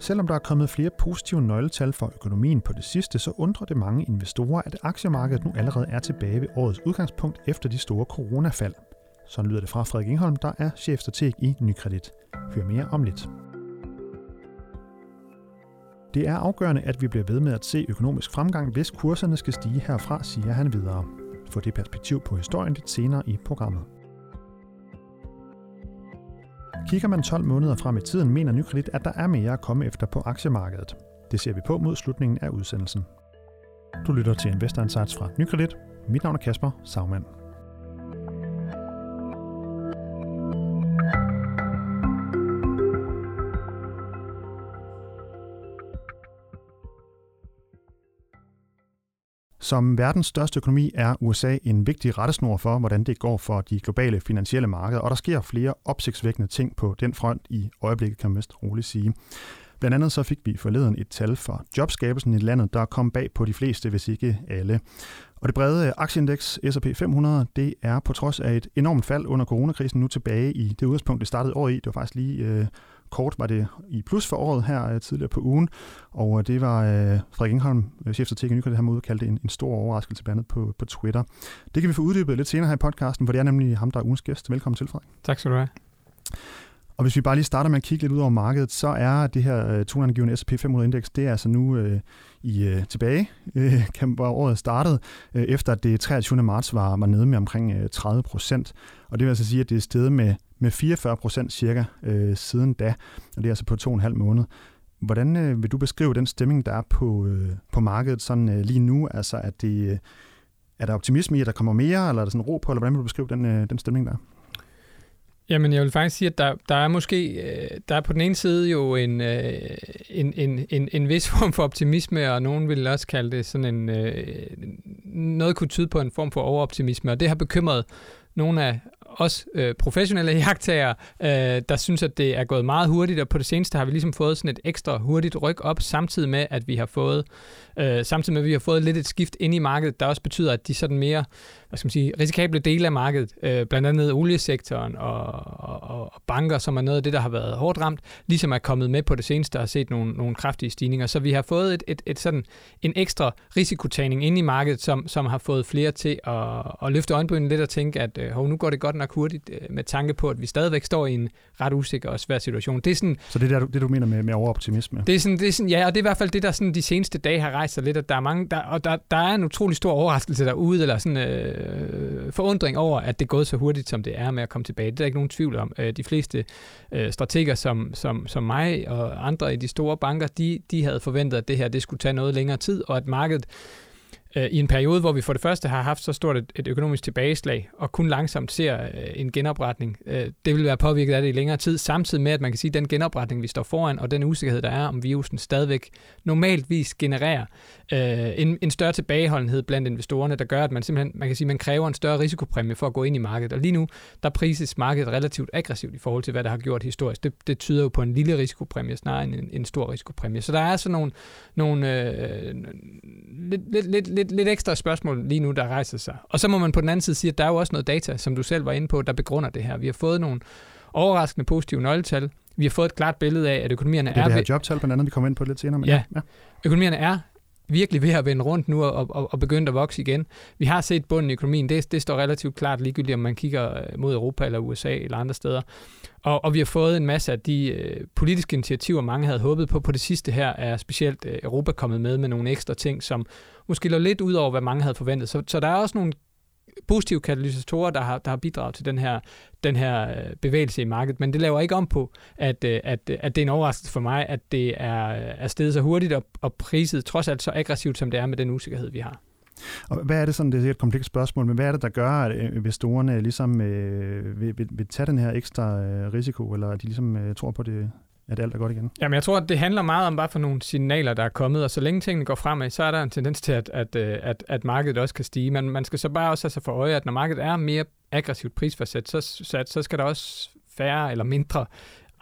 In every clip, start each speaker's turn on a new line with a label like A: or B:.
A: Selvom der er kommet flere positive nøgletal for økonomien på det sidste, så undrer det mange investorer, at aktiemarkedet nu allerede er tilbage ved årets udgangspunkt efter de store coronafald. Sådan lyder det fra Frederik Ingholm, der er chefstrateg i Nykredit. Hør mere om lidt. Det er afgørende, at vi bliver ved med at se økonomisk fremgang, hvis kurserne skal stige herfra, siger han videre. Få det perspektiv på historien lidt senere i programmet. Kigger man 12 måneder frem i tiden, mener Nykredit, at der er mere at komme efter på aktiemarkedet. Det ser vi på mod slutningen af udsendelsen. Du lytter til Investor Insights fra Nykredit. Mit navn er Kasper Sagmann. Som verdens største økonomi er USA en vigtig rettesnor for, hvordan det går for de globale finansielle markeder, og der sker flere opsigtsvækkende ting på den front i øjeblikket, kan man mest roligt sige. Blandt andet så fik vi forleden et tal for jobskabelsen i landet, der kom bag på de fleste, hvis ikke alle. Og det brede aktieindeks S&P 500, det er på trods af et enormt fald under coronakrisen nu tilbage i det udgangspunkt, det startede år i. Det var faktisk lige øh, kort var det i plus for året her øh, tidligere på ugen, og øh, det var øh, Frederik Ingholm, øh, chefstrateg i Nykredit, her måde kaldte en, en stor overraskelse blandt andet på, på Twitter. Det kan vi få uddybet lidt senere her i podcasten, for det er nemlig ham, der er ugens gæst. Velkommen til, Frederik.
B: Tak skal du have.
A: Og hvis vi bare lige starter med at kigge lidt ud over markedet, så er det her øh, toneangivende S&P 500-indeks, det er altså nu øh, i øh, tilbage, øh, hvor året startede, øh, efter at det 23. marts var, var nede med omkring øh, 30 procent. Og det vil altså sige, at det er steget med med 44 procent cirka øh, siden da, og det er altså på to og en halv måned. Hvordan øh, vil du beskrive den stemning, der er på, øh, på markedet sådan øh, lige nu? Altså, er, det, øh, er der optimisme i, at der kommer mere, eller er der sådan ro på, eller hvordan vil du beskrive den, øh, den stemning, der er?
B: Jamen, jeg vil faktisk sige, at der, der er måske, øh, der er på den ene side jo en, øh, en, en, en, en vis form for optimisme, og nogen vil også kalde det sådan en, øh, noget kunne tyde på en form for overoptimisme, og det har bekymret nogle af os øh, professionelle jagttager, øh, der synes, at det er gået meget hurtigt, og på det seneste har vi ligesom fået sådan et ekstra hurtigt ryk op, samtidig med, at vi har fået, øh, samtidig med, at vi har fået lidt et skift ind i markedet, der også betyder, at de sådan mere hvad skal man sige, risikable dele af markedet, øh, blandt andet oliesektoren og, og, og banker, som er noget af det, der har været hårdt ramt, ligesom er kommet med på det seneste og har set nogle, nogle kraftige stigninger. Så vi har fået et, et, et sådan, en ekstra risikotagning ind i markedet, som, som har fået flere til at, at løfte øjenbrynene lidt og tænke, at øh, nu går det godt nok hurtigt øh, med tanke på, at vi stadigvæk står i en ret usikker og svær situation. Det er sådan,
A: Så det er det, du mener med, med overoptimisme?
B: Det er sådan, det er sådan, ja, og det er i hvert fald det, der sådan de seneste dage har rejst sig lidt, at der er mange, der, og der, der er en utrolig stor overraskelse derude, eller sådan øh, forundring over, at det er gået så hurtigt, som det er med at komme tilbage. Det er der ikke nogen tvivl om. Øh, de fleste øh, strateger som, som, som mig og andre i de store banker, de, de havde forventet, at det her det skulle tage noget længere tid, og at markedet Øh, i en periode, hvor vi for det første har haft så stort et, et økonomisk tilbageslag, og kun langsomt ser øh, en genopretning. Øh, det vil være påvirket af det i længere tid, samtidig med, at man kan sige, at den genopretning, vi står foran, og den usikkerhed, der er om virusen, stadigvæk normaltvis genererer øh, en, en større tilbageholdenhed blandt investorerne, der gør, at man simpelthen, man kan sige, man kræver en større risikopræmie for at gå ind i markedet. Og lige nu, der prises markedet relativt aggressivt i forhold til, hvad der har gjort historisk. Det, det tyder jo på en lille risikopræmie, snarere end en, en stor risikopræmie. Så der er sådan nogle, nogle øh, lidt, lidt, lidt, lidt, lidt ekstra spørgsmål lige nu, der rejser sig. Og så må man på den anden side sige, at der er jo også noget data, som du selv var inde på, der begrunder det her. Vi har fået nogle overraskende positive nøgletal. Vi har fået et klart billede af, at økonomierne
A: er... Det er
B: det
A: her jobtal blandt andet, vi kommer ind på lidt senere. Men
B: ja, ja, økonomierne er virkelig ved at vende rundt nu og, og, og begyndt at vokse igen. Vi har set bunden i økonomien. Det, det står relativt klart ligegyldigt, om man kigger øh, mod Europa eller USA eller andre steder. Og, og vi har fået en masse af de øh, politiske initiativer, mange havde håbet på. På det sidste her er specielt øh, Europa kommet med med nogle ekstra ting, som måske lå lidt ud over, hvad mange havde forventet. Så, så der er også nogle positive katalysatorer, der har, der har bidraget til den her, den her øh, bevægelse i markedet, men det laver ikke om på, at, øh, at, øh, at det er en overraskelse for mig, at det er, er steget så hurtigt og, og priset trods alt så aggressivt, som det er med den usikkerhed, vi har.
A: Og hvad er det sådan, det er et komplekst spørgsmål, men hvad er det, der gør, at investorerne ligesom øh, vil, vil, vil tage den her ekstra øh, risiko, eller at de ligesom øh, tror på det, at alt er godt igen?
B: Jamen, jeg tror, at det handler meget om bare for nogle signaler, der er kommet, og så længe tingene går fremad, så er der en tendens til, at, at, øh, at, at markedet også kan stige. Men man skal så bare også have sig for øje, at når markedet er mere aggressivt prisforsat, så, så, så skal der også færre eller mindre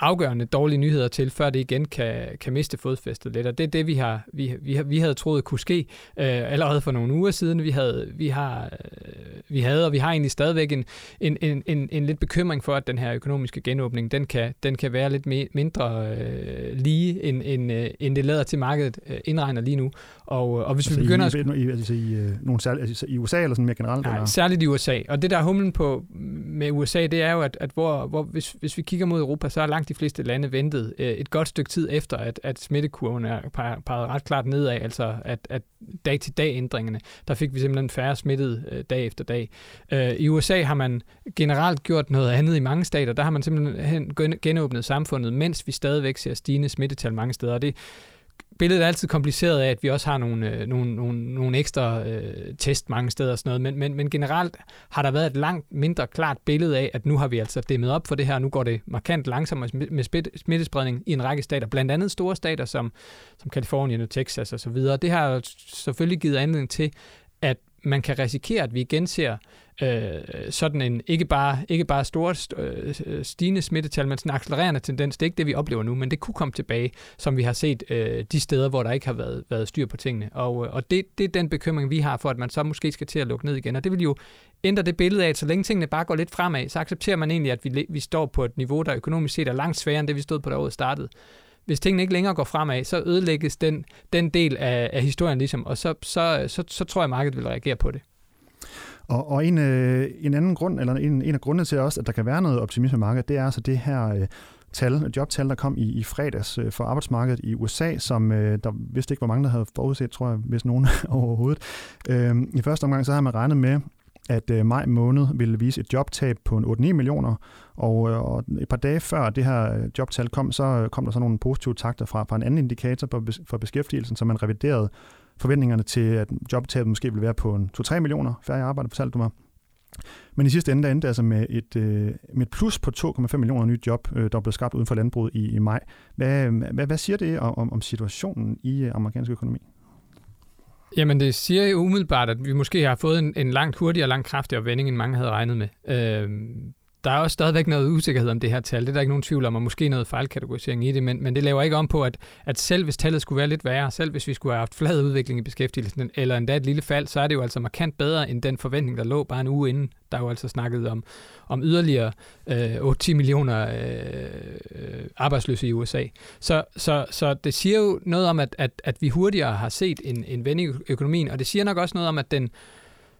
B: afgørende dårlige nyheder til, før det igen kan, kan miste fodfæstet lidt. Og det er det, vi, har, vi, vi, vi havde troet kunne ske øh, allerede for nogle uger siden. Vi havde, vi, har, øh, vi havde, og vi har egentlig stadigvæk en, en, en, en, en lidt bekymring for, at den her økonomiske genåbning, den kan, den kan være lidt me, mindre øh, lige, end, end, øh, end det lader til markedet øh, indregner lige nu. Og, og hvis altså vi begynder
A: i, at... I, altså i, øh, nogle særlig, altså i USA eller sådan mere generelt?
B: Nej, eller? særligt i USA. Og det der humlen på med USA, det er jo, at, at hvor, hvor hvis, hvis vi kigger mod Europa, så er langt de fleste lande ventet øh, et godt stykke tid efter, at, at smittekurven er peget ret klart nedad, altså at, at dag-til-dag ændringerne, der fik vi simpelthen færre smittet øh, dag efter dag. Øh, I USA har man generelt gjort noget andet i mange stater. Der har man simpelthen genåbnet samfundet, mens vi stadigvæk ser stigende smittetal mange steder. det billedet er altid kompliceret af, at vi også har nogle, øh, nogle, nogle, nogle ekstra øh, test mange steder og sådan noget, men, men, men generelt har der været et langt mindre klart billede af, at nu har vi altså dæmmet op for det her, og nu går det markant langsommere med smittespredning i en række stater, blandt andet store stater som, som Kalifornien og Texas osv. Det har selvfølgelig givet anledning til, at man kan risikere, at vi igen ser øh, sådan en ikke bare, ikke bare store øh, stigende smittetal, men sådan en accelererende tendens. Det er ikke det, vi oplever nu, men det kunne komme tilbage, som vi har set øh, de steder, hvor der ikke har været, været styr på tingene. Og, øh, og det, det er den bekymring, vi har for, at man så måske skal til at lukke ned igen. Og det vil jo ændre det billede af, at så længe tingene bare går lidt fremad, så accepterer man egentlig, at vi, vi står på et niveau, der økonomisk set er langt sværere end det, vi stod på, da året startede hvis tingene ikke længere går fremad, så ødelægges den, den del af, af historien ligesom, og så, så, så, så tror jeg, at markedet vil reagere på det.
A: Og, og en, øh, en anden grund, eller en, en af grundene til også, at der kan være noget optimisme i markedet, det er altså det her øh, tal, jobtal, der kom i, i fredags øh, for arbejdsmarkedet i USA, som øh, der vidste ikke hvor mange, der havde forudset, tror jeg, hvis nogen overhovedet. Øh, I første omgang så har man regnet med, at øh, maj måned ville vise et jobtab på en 8-9 millioner, og, øh, og et par dage før det her øh, jobtal kom, så øh, kom der så nogle positive takter fra, fra en anden indikator på, for beskæftigelsen, som man reviderede forventningerne til, at jobtabet måske ville være på en 2-3 millioner færre arbejde, fortalte du mig. Men i sidste ende, der endte altså med et, øh, med et plus på 2,5 millioner nye job, øh, der blev skabt uden for landbruget i, i maj. Hvad, hvad, hvad siger det om, om situationen i amerikansk økonomi?
B: Jamen det siger jo umiddelbart, at vi måske har fået en, en langt hurtigere og langt kraftigere vending, end mange havde regnet med. Øh, der er også stadigvæk noget usikkerhed om det her tal. Det er der ikke nogen tvivl om, og måske noget fejlkategorisering i det, men, men det laver ikke om på, at, at selv hvis tallet skulle være lidt værre, selv hvis vi skulle have haft flad udvikling i beskæftigelsen, eller endda et lille fald, så er det jo altså markant bedre end den forventning, der lå bare en uge inden. Der er jo altså snakket om, om yderligere øh, 8-10 millioner øh, arbejdsløse i USA. Så, så, så det siger jo noget om, at, at, at vi hurtigere har set en, en vending i økonomien, og det siger nok også noget om, at den,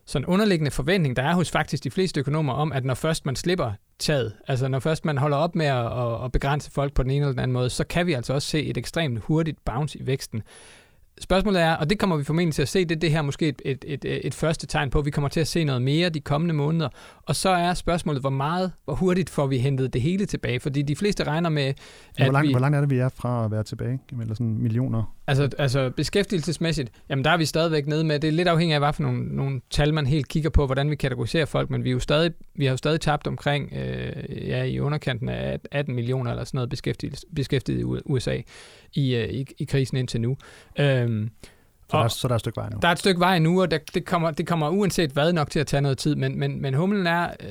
B: sådan underliggende forventning, der er hos faktisk de fleste økonomer om, at når først man slipper taget, altså når først man holder op med at, at begrænse folk på den ene eller den anden måde, så kan vi altså også se et ekstremt hurtigt bounce i væksten. Spørgsmålet er, og det kommer vi formentlig til at se, det er det her måske et, et, et, et første tegn på, at vi kommer til at se noget mere de kommende måneder. Og så er spørgsmålet, hvor meget, hvor hurtigt får vi hentet det hele tilbage? Fordi de fleste regner med,
A: at hvor langt, vi... Hvor langt er det, vi er fra at være tilbage? Eller sådan millioner?
B: Altså, altså beskæftigelsesmæssigt, jamen der er vi stadigvæk nede med. Det er lidt afhængigt af, hvad for nogle, nogle tal, man helt kigger på, hvordan vi kategoriserer folk, men vi, er jo stadig, vi har jo stadig tabt omkring, øh, ja, i underkanten af 18 millioner eller sådan noget beskæftiget i USA i, øh, i, i krisen indtil nu. Øhm,
A: så, der, så der er et stykke vej nu.
B: Der er et stykke vej nu, og der, det, kommer, det kommer uanset hvad nok til at tage noget tid, men, men, men humlen er... Øh,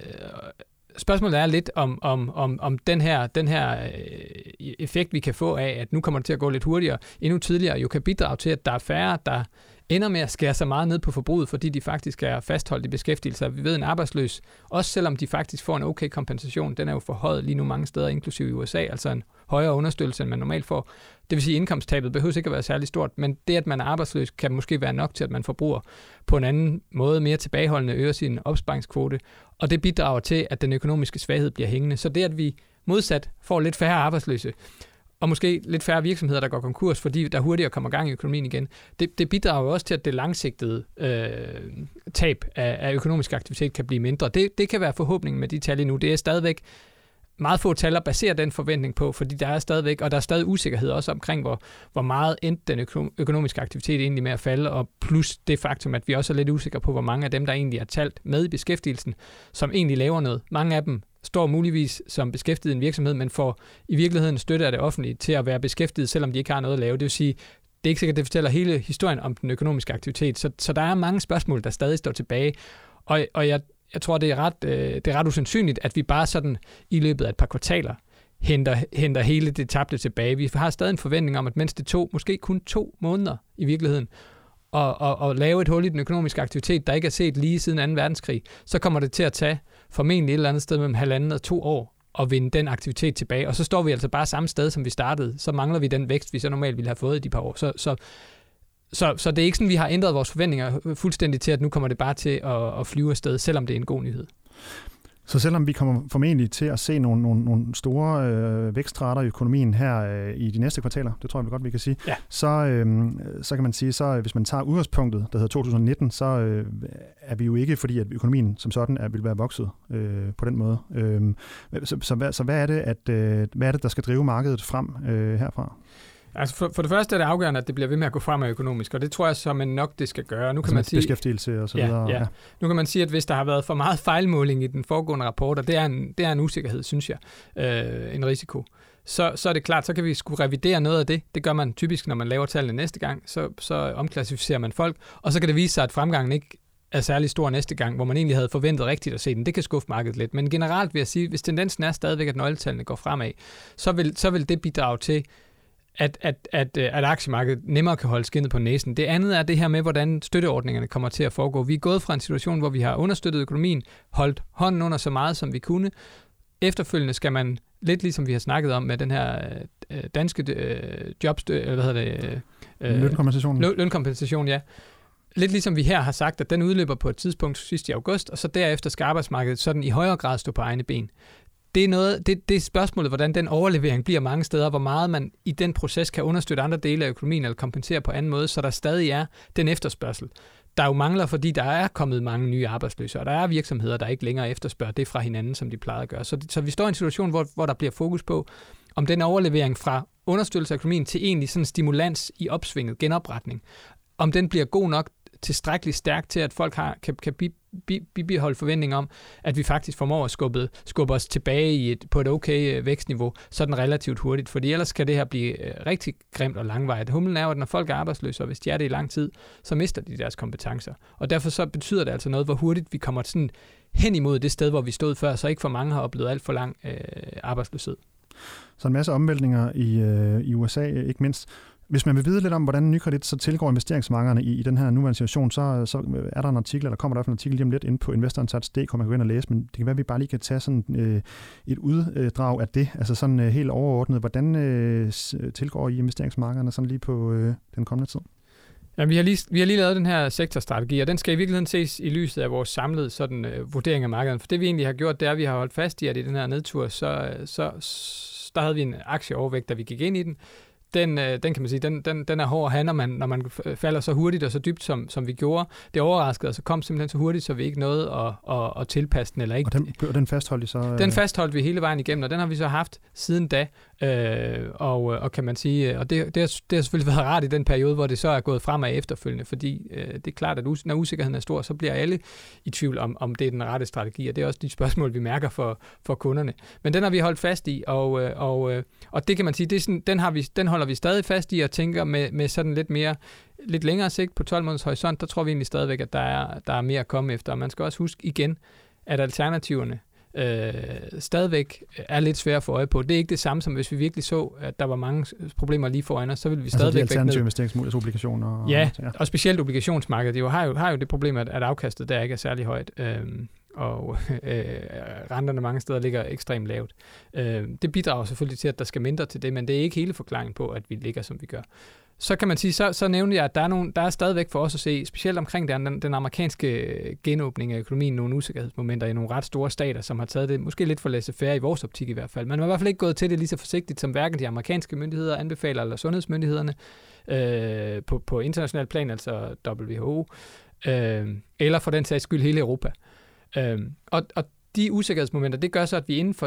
B: spørgsmålet er lidt om, om, om, om den her, den her øh, effekt, vi kan få af, at nu kommer det til at gå lidt hurtigere, endnu tidligere, jo kan bidrage til, at der er færre, der ender med at skære sig meget ned på forbruget, fordi de faktisk er fastholdt i beskæftigelse. Vi ved, en arbejdsløs, også selvom de faktisk får en okay kompensation, den er jo forhøjet lige nu mange steder, inklusive i USA, altså en højere understøttelse, end man normalt får. Det vil sige, at indkomsttabet behøver ikke at være særlig stort, men det, at man er arbejdsløs, kan måske være nok til, at man forbruger på en anden måde mere tilbageholdende, øger sin opsparingskvote, og det bidrager til, at den økonomiske svaghed bliver hængende. Så det, at vi modsat får lidt færre arbejdsløse, og måske lidt færre virksomheder, der går konkurs, fordi der hurtigere kommer gang i økonomien igen. Det, det bidrager jo også til, at det langsigtede øh, tab af, af økonomisk aktivitet kan blive mindre. Det, det kan være forhåbningen med de tal nu. Det er stadigvæk meget få tal at basere den forventning på, fordi der er stadigvæk, og der er stadig usikkerhed også omkring, hvor, hvor meget endte den økonomiske aktivitet egentlig med at falde, og plus det faktum, at vi også er lidt usikre på, hvor mange af dem, der egentlig er talt med i beskæftigelsen, som egentlig laver noget. Mange af dem står muligvis som beskæftiget i en virksomhed, men får i virkeligheden støtte af det offentlige til at være beskæftiget, selvom de ikke har noget at lave. Det vil sige, det er ikke sikkert, at det fortæller hele historien om den økonomiske aktivitet. Så, så der er mange spørgsmål, der stadig står tilbage. Og, og jeg, jeg tror, det er, ret, øh, det er ret usandsynligt, at vi bare sådan i løbet af et par kvartaler henter, henter hele det tabte tilbage. Vi har stadig en forventning om, at mens det tog måske kun to måneder i virkeligheden, og, og, og lave et hul i den økonomiske aktivitet, der ikke er set lige siden 2. verdenskrig, så kommer det til at tage formentlig et eller andet sted mellem halvanden og to år at vinde den aktivitet tilbage. Og så står vi altså bare samme sted, som vi startede. Så mangler vi den vækst, vi så normalt ville have fået i de par år. Så, så, så, så det er ikke sådan, vi har ændret vores forventninger fuldstændig til, at nu kommer det bare til at, at flyve afsted, selvom det er en god nyhed.
A: Så selvom vi kommer formentlig til at se nogle, nogle, nogle store øh, vækstrater i økonomien her øh, i de næste kvartaler, det tror jeg godt, vi kan sige,
B: ja.
A: så, øh, så kan man sige, så hvis man tager udgangspunktet, der hedder 2019, så øh, er vi jo ikke, fordi at økonomien som sådan er, vil være vokset øh, på den måde. Øh, så, så, hvad, så hvad, er det, at, øh, hvad er det, der skal drive markedet frem øh, herfra?
B: Altså for, for det første er det afgørende, at det bliver ved med at gå fremad økonomisk, og det tror jeg så man nok det skal gøre. Nu kan
A: altså
B: man sige,
A: beskæftigelse og så
B: ja,
A: videre.
B: Ja. ja. Nu kan man sige, at hvis der har været for meget fejlmåling i den foregående rapport, og det er en, det er en usikkerhed, synes jeg, øh, en risiko, så, så er det klart, så kan vi skulle revidere noget af det. Det gør man typisk, når man laver tallene næste gang, så, så omklassificerer man folk, og så kan det vise sig, at fremgangen ikke er særlig stor næste gang, hvor man egentlig havde forventet rigtigt at se den. Det kan skuffe markedet lidt. Men generelt vil jeg sige, hvis tendensen er stadigvæk, at nøgletallene går fremad, så vil, så vil det bidrage til, at, at, at, øh, at aktiemarkedet nemmere kan holde skinnet på næsen. Det andet er det her med, hvordan støtteordningerne kommer til at foregå. Vi er gået fra en situation, hvor vi har understøttet økonomien, holdt hånden under så meget, som vi kunne. Efterfølgende skal man, lidt ligesom vi har snakket om med den her øh, danske øh, jobstø, eller hvad hedder det?
A: Øh, lønkompensation.
B: Lø, lønkompensation, ja. Lidt ligesom vi her har sagt, at den udløber på et tidspunkt sidst i august, og så derefter skal arbejdsmarkedet sådan i højere grad stå på egne ben det er, noget, det, det er spørgsmålet, hvordan den overlevering bliver mange steder, hvor meget man i den proces kan understøtte andre dele af økonomien eller kompensere på anden måde, så der stadig er den efterspørgsel. Der jo mangler, fordi der er kommet mange nye arbejdsløse, og der er virksomheder, der ikke længere efterspørger det fra hinanden, som de plejede at gøre. Så, så vi står i en situation, hvor, hvor der bliver fokus på, om den overlevering fra understøttelse af økonomien til egentlig sådan stimulans i opsvinget, genopretning, om den bliver god nok tilstrækkeligt stærk til, at folk har, kan, kan bibeholde forventning om, at vi faktisk formår at skubbe, skubbe os tilbage i et, på et okay øh, vækstniveau, sådan relativt hurtigt. Fordi ellers kan det her blive øh, rigtig grimt og langvejt. Humlen er jo, at når folk er arbejdsløse, og hvis de er det i lang tid, så mister de deres kompetencer. Og derfor så betyder det altså noget, hvor hurtigt vi kommer sådan hen imod det sted, hvor vi stod før, så ikke for mange har oplevet alt for lang øh, arbejdsløshed.
A: Så en masse omvæltninger i, øh, i USA, ikke mindst. Hvis man vil vide lidt om, hvordan nykredit så tilgår investeringsmarkederne i, i den her nuværende situation, så, så øh, er der en artikel, eller kommer der i hvert fald en artikel lige om lidt ind på investorinsights.dk, man kan gå ind og læse, men det kan være, at vi bare lige kan tage sådan øh, et uddrag af det, altså sådan øh, helt overordnet. Hvordan øh, øh tilgår I investeringsmarkederne sådan lige på øh, den kommende tid?
B: Ja, vi har, lige, vi har lige lavet den her sektorstrategi, og den skal i virkeligheden ses i lyset af vores samlede sådan, øh, vurdering af markedet. For det vi egentlig har gjort, det er, at vi har holdt fast i, at i den her nedtur, så, øh, så, så der havde vi en aktieovervægt, da vi gik ind i den den, øh, den kan man sige, den, den, den er hård at have, når man, når man falder så hurtigt og så dybt, som, som vi gjorde. Det overraskede os, så kom simpelthen så hurtigt, så vi ikke nåede at, at, at tilpasse den. Eller ikke.
A: Og den, den fastholdt I så? Øh...
B: Den fastholdt vi hele vejen igennem, og den har vi så haft siden da. Øh, og, og kan man sige, og det, det, har, det har selvfølgelig været rart i den periode, hvor det så er gået fremad efterfølgende, fordi øh, det er klart, at us, når usikkerheden er stor, så bliver alle i tvivl om, om det er den rette strategi, og det er også de spørgsmål, vi mærker for, for kunderne. Men den har vi holdt fast i, og, øh, og, øh, og det kan man sige, det er sådan, den, har vi, den holder vi stadig fast i, og tænker med, med sådan lidt mere lidt længere sigt på 12 måneders horisont, der tror vi egentlig stadigvæk, at der er, der er mere at komme efter. Og man skal også huske igen, at alternativerne øh, stadigvæk er lidt svære at få øje på. Det er ikke det samme som hvis vi virkelig så, at der var mange problemer lige foran os, så vil vi
A: altså
B: stadigvæk
A: altså de investeringsmuligheder, obligationer?
B: Og, ja, ja, og specielt obligationsmarkedet jo har, jo, har jo det problem, at, at afkastet der ikke er særlig højt. Øh, og øh, renterne mange steder ligger ekstremt lavt. Øh, det bidrager selvfølgelig til, at der skal mindre til det, men det er ikke hele forklaringen på, at vi ligger, som vi gør så kan man sige, så, så nævnte jeg, at der er, nogle, der er stadigvæk for os at se, specielt omkring den, den amerikanske genåbning af økonomien, nogle usikkerhedsmomenter i nogle ret store stater, som har taget det måske lidt for laissez-faire i vores optik i hvert fald. Man har i hvert fald ikke gået til det lige så forsigtigt, som hverken de amerikanske myndigheder anbefaler, eller sundhedsmyndighederne øh, på, på international plan, altså WHO, øh, eller for den sags skyld hele Europa. Øh, Øhm, og, og de usikkerhedsmomenter, det gør så, at vi inden for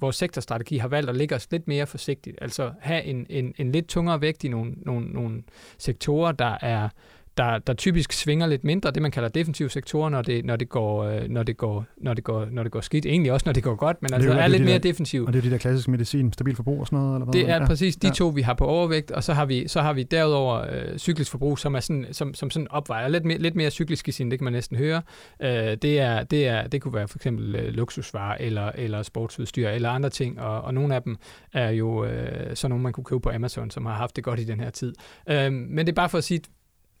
B: vores sektorstrategi har valgt at ligge os lidt mere forsigtigt. Altså have en, en, en lidt tungere vægt i nogle, nogle, nogle sektorer, der er der, der typisk svinger lidt mindre, det man kalder defensive sektorer, når det, når det, går, øh, når det, går, når det, går, når det går skidt. Egentlig også, når det går godt, men altså
A: jo-
B: er,
A: det er
B: lidt
A: de
B: mere defensiv.
A: Og det er de der klassiske medicin, stabil forbrug og sådan noget? Eller hvad?
B: Det er
A: ja.
B: præcis de
A: ja.
B: to, vi har på overvægt, og så har vi, så har vi derudover øh, cyklisk forbrug, som er sådan, som, som sådan opvejer lidt mere, lidt mere cyklisk i sin, det kan man næsten høre. Øh, det, er, det, er, det kunne være for eksempel øh, luksusvarer eller, eller sportsudstyr eller andre ting, og, og nogle af dem er jo øh, sådan nogle, man kunne købe på Amazon, som har haft det godt i den her tid. Øh, men det er bare for at sige,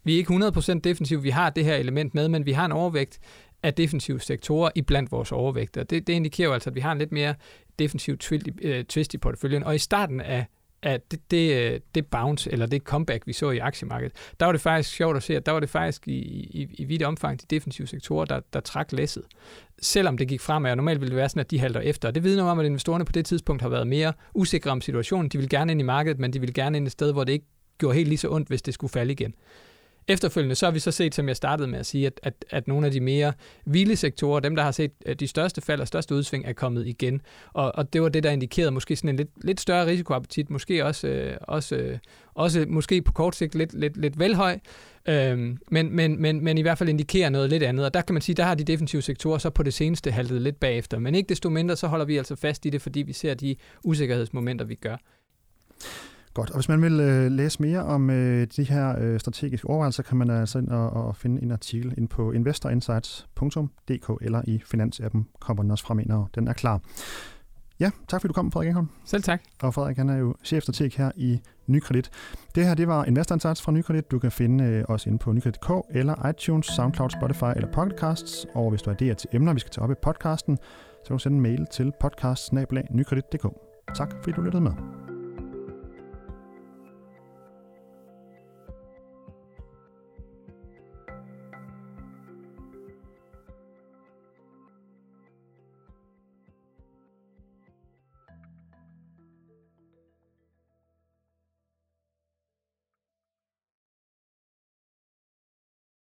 B: vi er ikke 100% defensiv, vi har det her element med, men vi har en overvægt af defensive sektorer i blandt vores overvægter. det, det indikerer jo altså, at vi har en lidt mere defensiv øh, twist, i porteføljen, og i starten af at det, det, øh, det bounce, eller det comeback, vi så i aktiemarkedet, der var det faktisk sjovt at se, at der var det faktisk i, i, i vidt omfang de defensive sektorer, der, der trak læsset. Selvom det gik fremad, og normalt ville det være sådan, at de halter efter. Og det vidner om, at investorerne på det tidspunkt har været mere usikre om situationen. De vil gerne ind i markedet, men de vil gerne ind et sted, hvor det ikke gjorde helt lige så ondt, hvis det skulle falde igen. Efterfølgende så har vi så set, som jeg startede med at sige, at, at, at nogle af de mere vilde sektorer, dem der har set øh, de største fald og største udsving, er kommet igen. Og, og det var det, der indikerede måske sådan en lidt, lidt større risikoappetit, måske også, øh, også, øh, også måske på kort sigt lidt, lidt, lidt velhøj, øhm, men, men, men, men i hvert fald indikerer noget lidt andet. Og der kan man sige, der har de defensive sektorer så på det seneste haltet lidt bagefter. Men ikke desto mindre, så holder vi altså fast i det, fordi vi ser de usikkerhedsmomenter, vi gør.
A: Godt, og hvis man vil øh, læse mere om øh, de her øh, strategiske overvejelser, kan man altså ind og, og finde en artikel ind på investorinsights.dk eller i Finansappen kommer den også frem ind, når den er klar. Ja, tak fordi du kom, Frederik Engholm.
B: Selv tak.
A: Og Frederik han er jo chefstrateg her i Nykredit. Det her det var Investor Insights fra Nykredit. Du kan finde øh, os inde på nykredit.dk eller iTunes, SoundCloud, Spotify eller Pocketcasts. Og hvis du har idéer til emner, vi skal tage op i podcasten, så kan du sende en mail til podcast Tak fordi du lyttede med.